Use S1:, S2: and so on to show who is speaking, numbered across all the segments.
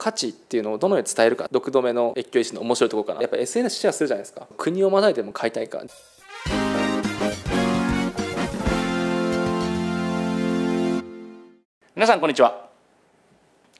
S1: 価値っていうのをどのように伝えるか。6度目の越境医師の面白いところかなやっぱ SNS シェアするじゃないですか。国をまたいでも買いたいか。
S2: 皆さんこんにちは。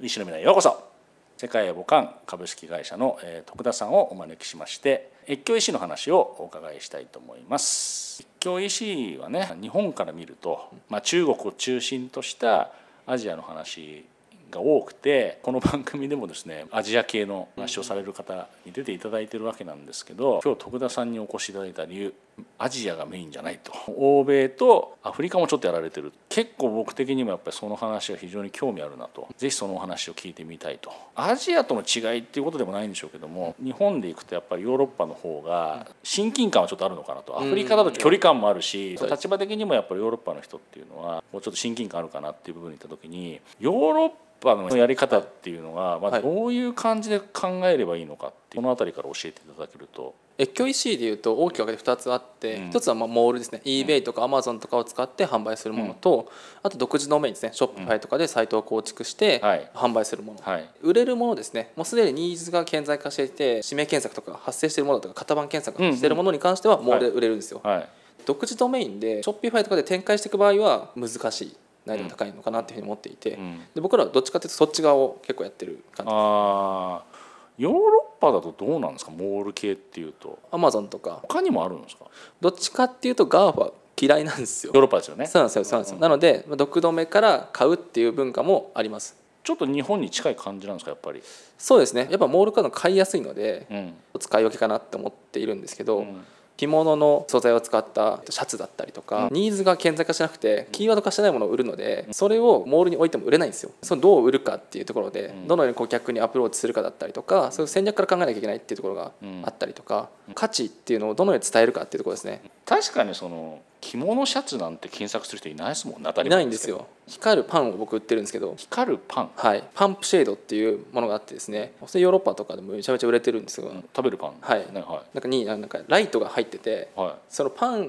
S2: 医師の皆へようこそ。世界母艦株式会社の、えー徳田さんをお招きしまして越境医師の話をお伺いしたいと思います。越境医師はね日本から見ると、まあ、中国を中心としたアジアの話が多くてこの番組でもですね アジア系の話をされる方に出ていただいてるわけなんですけど今日徳田さんにお越しいただいた理由アジアがメインじゃないと。欧米とアフリカもちょっとやられてる。結構僕的にもやっぱりその話が非常に興味あるなと。ぜひそのお話を聞いてみたいと。アジアとの違いっていうことでもないんでしょうけども日本で行くとやっぱりヨーロッパの方が親近感はちょっとあるのかなと。アフリカだと距離感もあるし
S1: うん。
S2: 立場的にもやっぱりヨーロッパの人っていうのはもうちょっと親近感あるかなっていう部分に行った時にヨーロッパのやり方っていうのが、まあ、
S1: はい。
S2: どういう感じで考えればいいのかっていうこの辺りから教えていただけると。
S1: 越境 EC でいうと大きく分けて2つあって、
S2: うん。
S1: 1つはまあモールですね。eBay とか Amazon とかを使って販売するものと、あと独自ドメインですね。Shopify とかでサイトを構築して
S2: はい。
S1: 販売するもの、
S2: はい。
S1: 売れるものですね。もうすでにニーズが顕在化していて指名検索とか発生しているものとか型番検索しているものに関してはモールで売れるんですよ、
S2: はい。
S1: 独自ドメインで Shopify とかで展開していく場合は難しい難易度が高いのかなっていうふうに思っていて、
S2: うん。
S1: で僕らはどっちかというとそっち側を結構やってる感じ
S2: あー。ヨーロッパだとどうなんですか？モール系っていうと。
S1: Amazon とか。
S2: 他にもあるんですか？
S1: どっちかっていうと GAFA は嫌いなんですよ。
S2: ヨーロッパですよね。
S1: そうなんですよそうなんですよ。なのでまあ毒止めから買うっていう文化もあります。
S2: ちょっと日本に近い感じなんですか？やっぱり、
S1: そうですね。やっぱモールからの買いやすいので
S2: うん。
S1: 使い分けかなって思っているんですけど、
S2: うん
S1: 着物の素材を使ったシャツだったりとか、ニーズが顕在化しなくてキーワード化してないものを売るのでそれをモールに置いても売れないんですよ。そのどう売るかっていうところで
S2: ん。
S1: どのように顧客にアプローチするかだったりとかそういう戦略から考えなきゃいけないっていうところが
S2: うん。
S1: あったりとか価値っていうのをどのように伝えるかっていうところですね。
S2: 確かにその着物シャツなんて検索する人いないですもんね。当た
S1: い
S2: り前けど。
S1: ないんですよ。光るパンを僕売ってるんですけど。
S2: 光るパン、
S1: はい、パンプシェードっていうものがあってですね。それヨーロッパとかでもめちゃめちゃ売れてるんですよ、
S2: うん。食べるパン。
S1: はい。
S2: ねは
S1: なんかになんかライトが入ってて
S2: いはい。
S1: そのパンを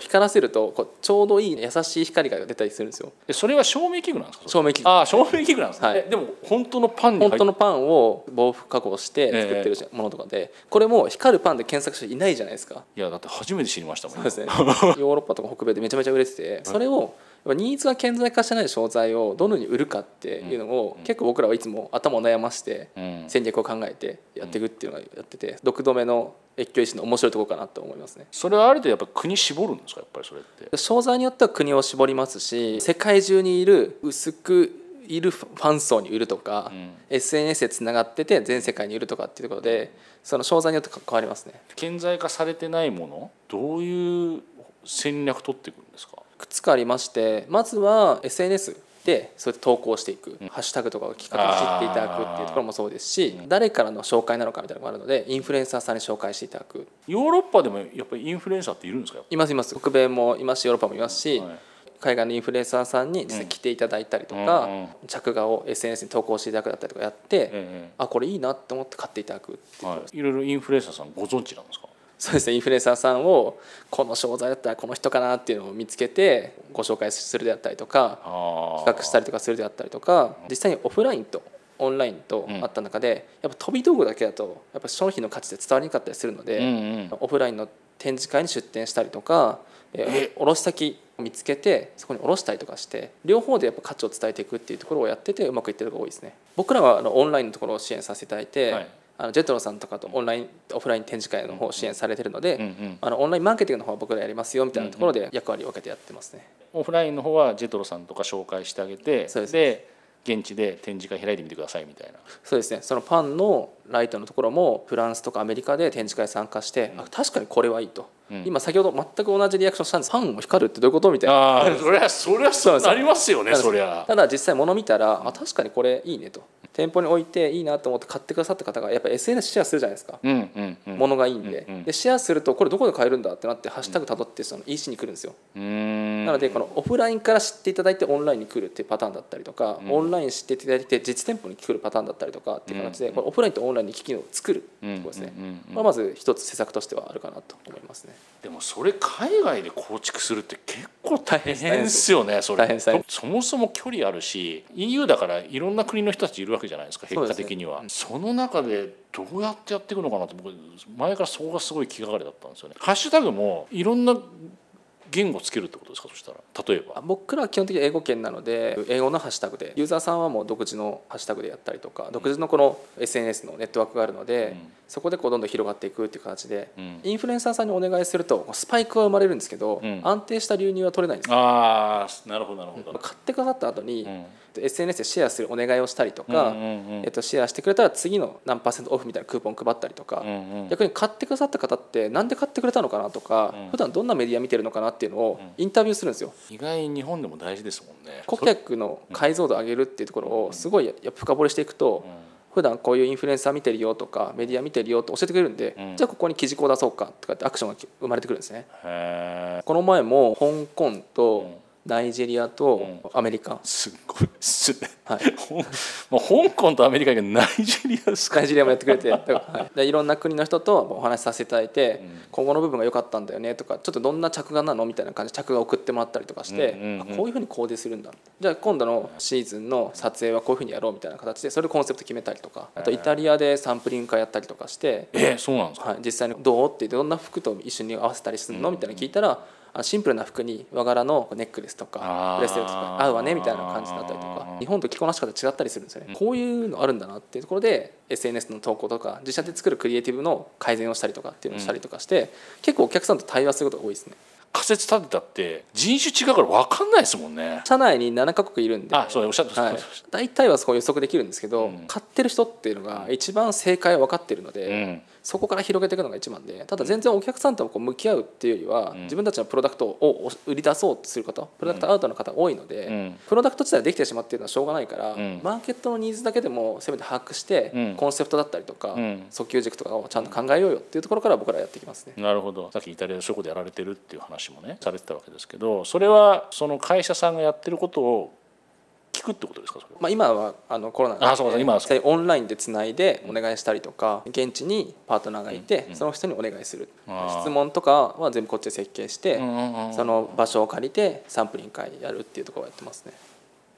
S1: 光らせるとこうちょうどいい優しい光が出たりするんですよ。
S2: えそれは照明器具なんですか？
S1: 照明器具。
S2: ああ照明器具なんですね、
S1: はい。
S2: えでも本当のパンに
S1: 本当のパンを防腐加工して作ってるものとかで、これも光るパンで検索していないじゃないですか。
S2: いやだって初めて知りましたもん。
S1: そうですね。ヨーロッパとか北米でめちゃめちゃ売れててそれをやっぱニーズが顕在化してない商材をどのように売るかっていうのを結構僕らはいつも頭を悩まして
S2: うん。
S1: 戦略を考えてやっていくっていうのをやってて6度目の越境医師の面白いところかなと思いますね。
S2: それはある程度やっぱ国絞るんですかやっぱりそれって？
S1: 商材によっては国を絞りますし世界中にいる薄くいるファン層に売るとか、
S2: うん。
S1: SNS でつながってて全世界に売るとかっていうところでその商材によって変わりますね。
S2: 顕在化されてないもの？どういう戦略取っていくんですか？
S1: いくつかありましてまずは SNS でそうやって投稿していく、ハッシュタグとかをきっかけに知っていただくっていうところもそうですし、誰からの紹介なのかみたいなのがあるのでインフルエンサーさんに紹介していただく。
S2: ヨーロッパでもやっぱりインフルエンサーっているんですか？
S1: いますいます北米もいますしヨーロッパもいますし、
S2: はい。
S1: 海外のインフルエンサーさんに実際来ていただいたりとか、
S2: うんうん
S1: 着画を SNS に投稿していただくだったりとかやって、
S2: え。
S1: あこれいいなって思って買っていただくっていう。
S2: はい、いろいろインフルエンサーさんご存知なんですか？
S1: そうですねインフルエンサーさんをこの商材だったらこの人かなっていうのを見つけてご紹介するであったりとか
S2: あ
S1: 企画したりとかするであったりとか実際にオフラインとオンラインとあった中で、やっぱ飛び道具だけだとやっぱ商品の価値で伝わりにくかったりするので、
S2: うんうん。
S1: オフラインの展示会に出店したりとか、えー卸先を見つけてそこに卸したりとかして両方でやっぱ価値を伝えていくっていうところをやっててうまくいってるのが多いですね。僕らはあのオンラインのところを支援させていただいて、
S2: はい
S1: あのジェトロさんとかとオンラインオフライン展示会の方を支援されてるので、
S2: うんうん。
S1: あのオンラインマーケティングの方は僕らやりますよみたいなところで役割を分けてやってますね。
S2: オフラインの方はジェトロさんとか紹介してあげて
S1: そうで
S2: 現地で展示会開いてみてくださいみたいな。
S1: そうですね。そのパンのライトのところもフランスとかアメリカで展示会参加して、あ確かにこれはいいと、
S2: うん。
S1: 今先ほど全く同じリアクションしたんです。パンも光るってどういうことみたいな。
S2: ああそりゃそりゃそうなりますよねそりゃ。
S1: ただ実際物見たらあ確かにこれいいねと。店舗に置いていいなと思って買ってくださった方がやっぱ SNS シェアするじゃないですか、
S2: うんうんうん。
S1: 物がいいんで,、
S2: うんうん。
S1: でシェアするとこれどこで買えるんだってなってハッシュタグ辿ってその EC に来るん。ですよなのでこのオフラインから知っていただいてオンラインに来るっていうパターンだったりとか、
S2: うん。
S1: オンライン知っていただいて実店舗に来るパターンだったりとかっていう形で、
S2: うん。
S1: これオフラインとオンラインに機器を作るってことですね、
S2: うん。うん。うん。
S1: これはまず一つ施策としてはあるかなと思いますね。
S2: でもそれ海外で構築するって結構大変ですよねそれ。そもそも距離あるし EU だからいろんな国の人たちいるわけじゃないですか結果的には。そ,、の中でどうやってやっていくのかなって僕前からそこがすごい気がかりだったんですよね。ハッシュタグもいろんな言語つけるってことですか？そしたら。例えば。
S1: 僕らは基本的に英語圏なので英語のハッシュタグで。ユーザーさんはもう独自のハッシュタグでやったりとか独自のこの SNS のネットワークがあるので、そこでこうどんどん広がっていくっていう形で、
S2: うん。
S1: インフルエンサーさんにお願いするとスパイクは生まれるんですけど、
S2: うん。
S1: 安定した流入は取れないんですよ。
S2: ああなるほどなるほど、
S1: 買ってくださった後に、
S2: うん
S1: SNS でシェアするお願いをしたりとか、えっと、シェアしてくれたら次の何パーセントオフみたいなクーポン配ったりとか、逆に買ってくださった方ってなんで買ってくれたのかなとか、
S2: うん。
S1: 普段どんなメディア見てるのかなっていうのをインタビューするん。ですよ。
S2: 意外に日本でも大事ですもんね。
S1: 顧客の解像度を上げるっていうところをすごいやっぱ深掘りしていくと、
S2: うん。
S1: 普段こういうインフルエンサー見てるよとかメディア見てるよって教えてくれるんで、
S2: うん。
S1: じゃあここに記事項出そうかとかってアクションが生まれてくるんですね。この前も香港
S2: うん。
S1: とナイジェリアとアメリカ、
S2: すっごい。っすね、
S1: はい、
S2: ほんまあ、香港とアメリカがナイジェリアですか？
S1: ナイジェリアもやってくれて、はい、でいろんな国の人とお話しさせていただいて、
S2: うん。
S1: 今後の部分が良かったんだよねとかちょっとどんな着眼なの？みたいな感じで着眼を送ってもらったりとかして、
S2: うんうんうん
S1: あこういうふうにコーデするんだ。じゃあ今度のシーズンの撮影はこういうふうにやろうみたいな形でそれでコンセプト決めたりとかあとイタリアでサンプリング会やったりとかして、
S2: えそうなんですか？
S1: はい、実際にどう？ってどんな服と一緒に合わせたりするの？みたいなの聞いたらあシンプルな服に和柄のネックレスと
S2: あ
S1: か
S2: ー。
S1: ブレスレットとか合うわねみたいな感じだったりとか日本と着こなし方違ったりするんですよね。こういうのあるんだなっていうところで SNS の投稿とか自社で作るクリエイティブの改善をしたりとかっていうのをしたりとかして結構お客さんと対話することが多いですね
S2: 仮説立てたって人種違うから分かんないですもんね。
S1: 社内に7カ国いるんで。
S2: あそうおっしゃってま
S1: はい。
S2: した、
S1: 大体はそこ予測できるんですけど、
S2: うん。
S1: 買ってる人っていうのが一番正解は分かってるので、
S2: うん。
S1: そこから広げていくのが一番でただ全然お客さんとこう向き合うっていうよりは、
S2: ん。
S1: 自分たちのプロダクトを売り出そうとする方プロダクトアウトの方が多いので、
S2: うん。
S1: プロダクト自体ができてしまっているのはしょうがないから、
S2: ん。
S1: マーケットのニーズだけでもせめて把握して、
S2: うん。
S1: コンセプトだったりとか、
S2: うん。
S1: 訴求軸とかをちゃんと考えようよっていうところから僕らやっていきますね。
S2: なるほど。さっきイタリアでそういうことやられてるっていう話もねされてたわけですけどそれはその会社さんがやってることを聞くってことですかそれは？
S1: まあ、今はあのコロナ
S2: あそうか今は
S1: オンラインでつないでお願いしたりとか現地にパートナーがいて、その人にお願いする。質問とかは全部こっちで設計して、その場所を借りてサンプリング会やるっていうところをやってますね。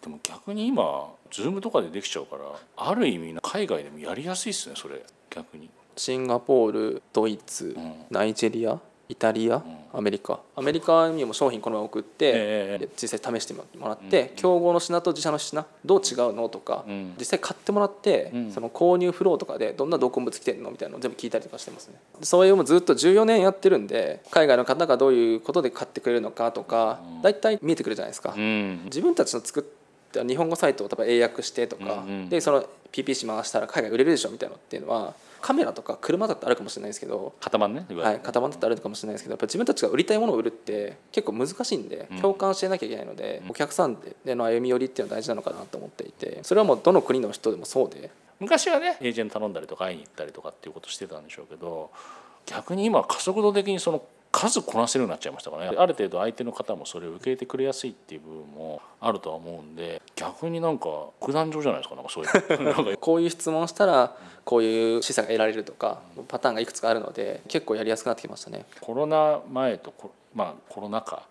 S2: でも逆に今 Zoom とかでできちゃうからある意味海外でもやりやすいですねそれ。逆に。
S1: シンガポールドイツ、
S2: ん。
S1: ナイジェリアイタリア、アメリカ？アメリカにも商品このまま送って、
S2: ええ
S1: 実際試してもらって、競合の品と自社の品どう違うのとか、
S2: うん。
S1: 実際買ってもらって、
S2: うん。
S1: その購入フローとかでどんな同梱物来てるのみたいなのを全部聞いたりとかしてますね。そういうのもずっと14年やってるんで海外の方がどういうことで買ってくれるのかとか大体、見えてくるじゃないですか、
S2: うん。
S1: 自分たちの作った日本語サイトを例えば英訳してとか、
S2: うんうん。
S1: でその PPC 回したら海外売れるでしょみたいなのっていうのはカメラとか車だってあるかもしれないですけど
S2: 型番ね
S1: はい、型番だってあるかもしれないですけどやっぱ自分たちが売りたいものを売るって結構難しいんで
S2: うん。
S1: 共感してなきゃいけないので、お客さんでの歩み寄りっていうのは大事なのかなと思っていてそれはもうどの国の人でもそうで。
S2: 昔はねエージェント頼んだりとか会いに行ったりとかっていうことしてたんでしょうけど逆に今は加速度的にその数こなせるようになっちゃいましたからね。ある程度相手の方もそれを受け入れてくれやすいっていう部分もあるとは思うんで逆になんか苦難上じゃないですかなんかそういう。
S1: こういう質問したらこういう示唆が得られるとかパターンがいくつかあるので結構やりやすくなってきましたね。
S2: コロナ前とコ,、まあ、コロナ禍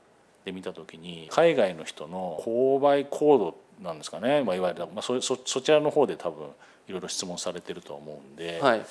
S2: で見た時に海外の人の購買行動なんですかね、まあ、いわゆる、まあ、そそそちらの方で多分いろいろ質問されてるとは思うんで、
S1: はい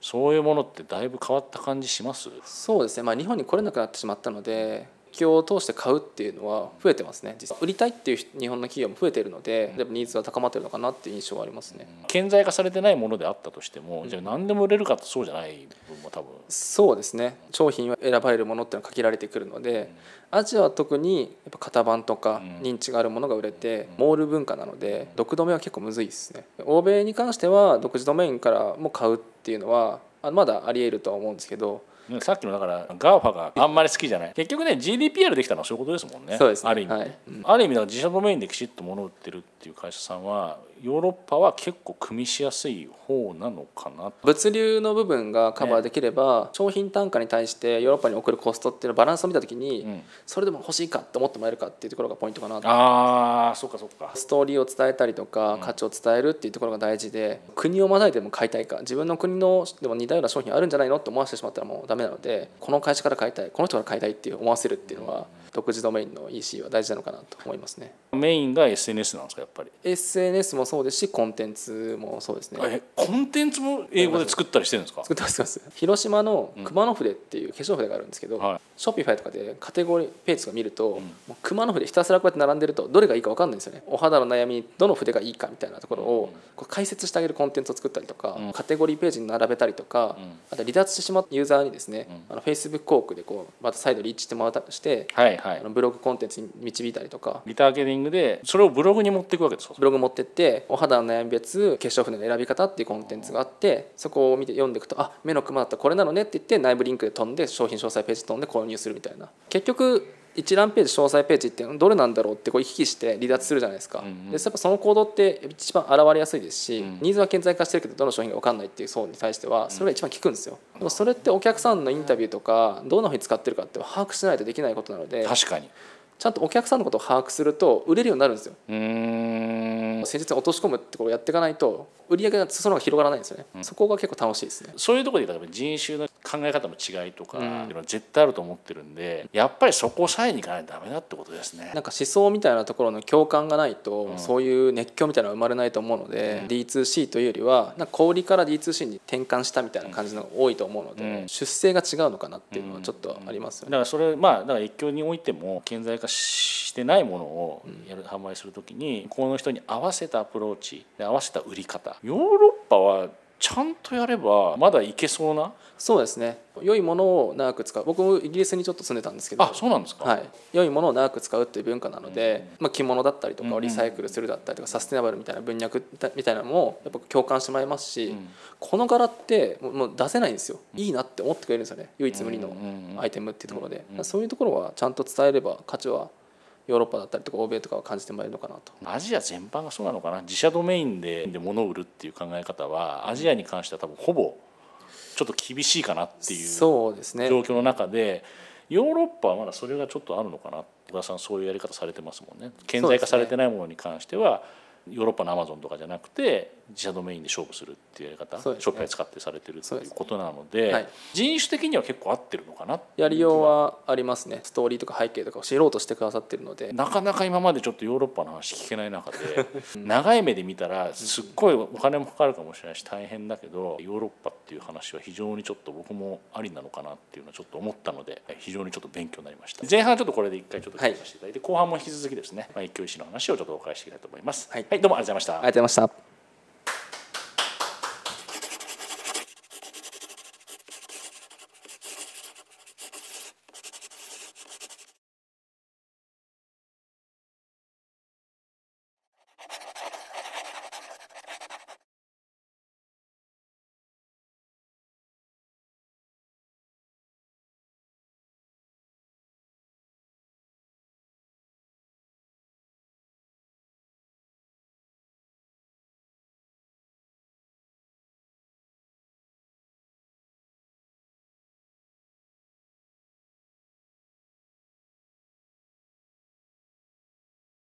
S2: そういうものってだいぶ変わった感じします？
S1: そうですね、まあ、日本に来れなくなってしまったのでを通して買うっていうのは増えてますね。実際売りたいっていう日本の企業も増えているのでやっぱニーズは高まってるのかなっていう印象はありますね。
S2: 顕在化されてないものであったとしても、じゃあ何でも売れるかってそうじゃない部分も多分。
S1: そうですね。商品は選ばれるものっていうのは限られてくるので、アジアは特にやっぱ型番とか
S2: うん。
S1: 認知があるものが売れて、モール文化なので独止めは結構むずいですね。欧米に関しては独自ドメインからも買うっていうのはあまだありえるとは思うんですけど
S2: ねさっきのだから GAFA があんまり好きじゃない。結局ね GDPR できたのはそういうことですもんね。
S1: そうですね。
S2: ある意味、
S1: はい。
S2: ある意味だから自社ドメインできちっと物を売ってるっていう会社さんはヨーロッパは結構組みしやすい方なのかな
S1: 物流の部分がカバーできれば、商品単価に対してヨーロッパに送るコストっていうのバランスを見た時に、
S2: ん。
S1: それでも欲しいかって思ってもらえるかっていうところがポイントかなと。
S2: ああそっかそっか。
S1: ストーリーを伝えたりとか価値を伝えるっていうところが大事で国をまたいでも買いたいか自分の国のでも似たような商品あるんじゃないのって思わせてしまったらもうダメなのでこの会社から買いたいこの人から買いたいっていう思わせるっていうのは独自ドメインの EC は大事なのかなと思いますね。
S2: メインが SNS なんですかやっぱり
S1: ？SNS もそうですしコンテンツもそうですね。
S2: えコンテンツも英語で作ったりしてるんですか？
S1: 作ってます。広島の熊野筆っていう化粧筆があるんですけど、
S2: はい。
S1: ショッピファイとかでカテゴリーページとか見ると、もう熊野筆ひたすらこうやって並んでるとどれがいいか分かんないんですよね。お肌の悩みにどの筆がいいかみたいなところをこう解説してあげるコンテンツを作ったりとか、
S2: うん。
S1: カテゴリーページに並べたりとか、あと離脱してしまったユーザーにですね、あの Facebook 広告でこうまた再度リーチしてもらったして、
S2: はいはい。
S1: あのブログコンテンツに導いたりとか。
S2: リターゲティングでそれをブログに持っていくわけですか
S1: ブログ持ってってお肌の悩み別化粧筆の選び方っていうコンテンツがあってそこを見て読んでいくとあ目のクマだったらこれなのねって言って内部リンクで飛んで商品詳細ページ飛んで購入するみたいな。結局一覧ページ詳細ページってどれなんだろうってこう行き来して離脱するじゃないですか、
S2: うんうん。
S1: でやっぱその行動って一番現れやすいですし、
S2: うん。
S1: ニーズは顕在化してるけどどの商品が分かんないっていう層に対してはそれが一番効くんですよ、でもそれってお客さんのインタビューとかどんなふうに使ってるかって把握しないとできないことなので
S2: 確かに。
S1: ちゃんとお客さんのことを把握すると売れるようになるんですよ
S2: ん
S1: 誠実に落とし込むってことをやっていかないと売り上げが裾野が広がらないんですよね、そこが結構楽しいですね。
S2: そういうところで人種の考え方の違いとか、
S1: うん。
S2: っていうのは絶対あると思ってるんでやっぱりそこをさえにいかないとダメだってことですね。
S1: なんか思想みたいなところの共感がないと、そういう熱狂みたいなのは生まれないと思うので、D2C というよりはなんか小売りから D2C に転換したみたいな感じのが多いと思うので、
S2: うん。
S1: 出世が違うのかなっていうのはちょっとありますよね。
S2: だからそれまあだから越境においても顕在化してないものをやる、販売するときにこの人に合わせたアプローチで合わせた売り方。ヨーロッパはちゃんとやればまだいけそうな？
S1: そうですね。良いものを長く使う。僕もイギリスにちょっと住んでたんですけど。
S2: あそうなんですか、
S1: はい、良いものを長く使うっていう文化なので、まあ、着物だったりとかをリサイクルするだったりとかサステナブルみたいな文脈みたいなのもやっぱ共感してもらいますし、
S2: ん。
S1: この柄ってもう出せないんですよ。いいなって思ってくれるんですよね。唯一無二の
S2: うんうん
S1: アイテムっていうところで、そういうところはちゃんと伝えれば価値はヨーロッパだったりとか欧米とかは感じてもらえるのかなと。
S2: アジア全般がそうなのかな。自社ドメインでで物を売るっていう考え方はアジアに関しては多分ほぼちょっと厳しいかなっていう
S1: そうですね。
S2: 状況の中でヨーロッパはまだそれがちょっとあるのかな。小田さんそういうやり方されてますもんね。顕在化されてないものに関してはヨーロッパのアマゾンとかじゃなくて自社ドメインで勝負するっていうやり方、
S1: ね。
S2: ショッ使ってされてるっていうことなので
S1: はい。
S2: 人種的には結構合ってるのかな
S1: やりようはありますね。ストーリーとか背景とかを知ろうとしてくださってるので。
S2: なかなか今までちょっとヨーロッパの話聞けない中で 長い目で見たらすっごいお金もかかるかもしれないし大変だけどヨーロッパっていう話は非常にちょっと僕もありなのかなっていうのはちょっと思ったので非常にちょっと勉強になりました。前半はちょっとこれで一回ちょっと聞かせていただいて、後半も引き続きですね、まあ、一挙一の話をちょっとお伺いしていきたいと思います
S1: はい
S2: どうもありがとうございました
S1: ありがとうございました。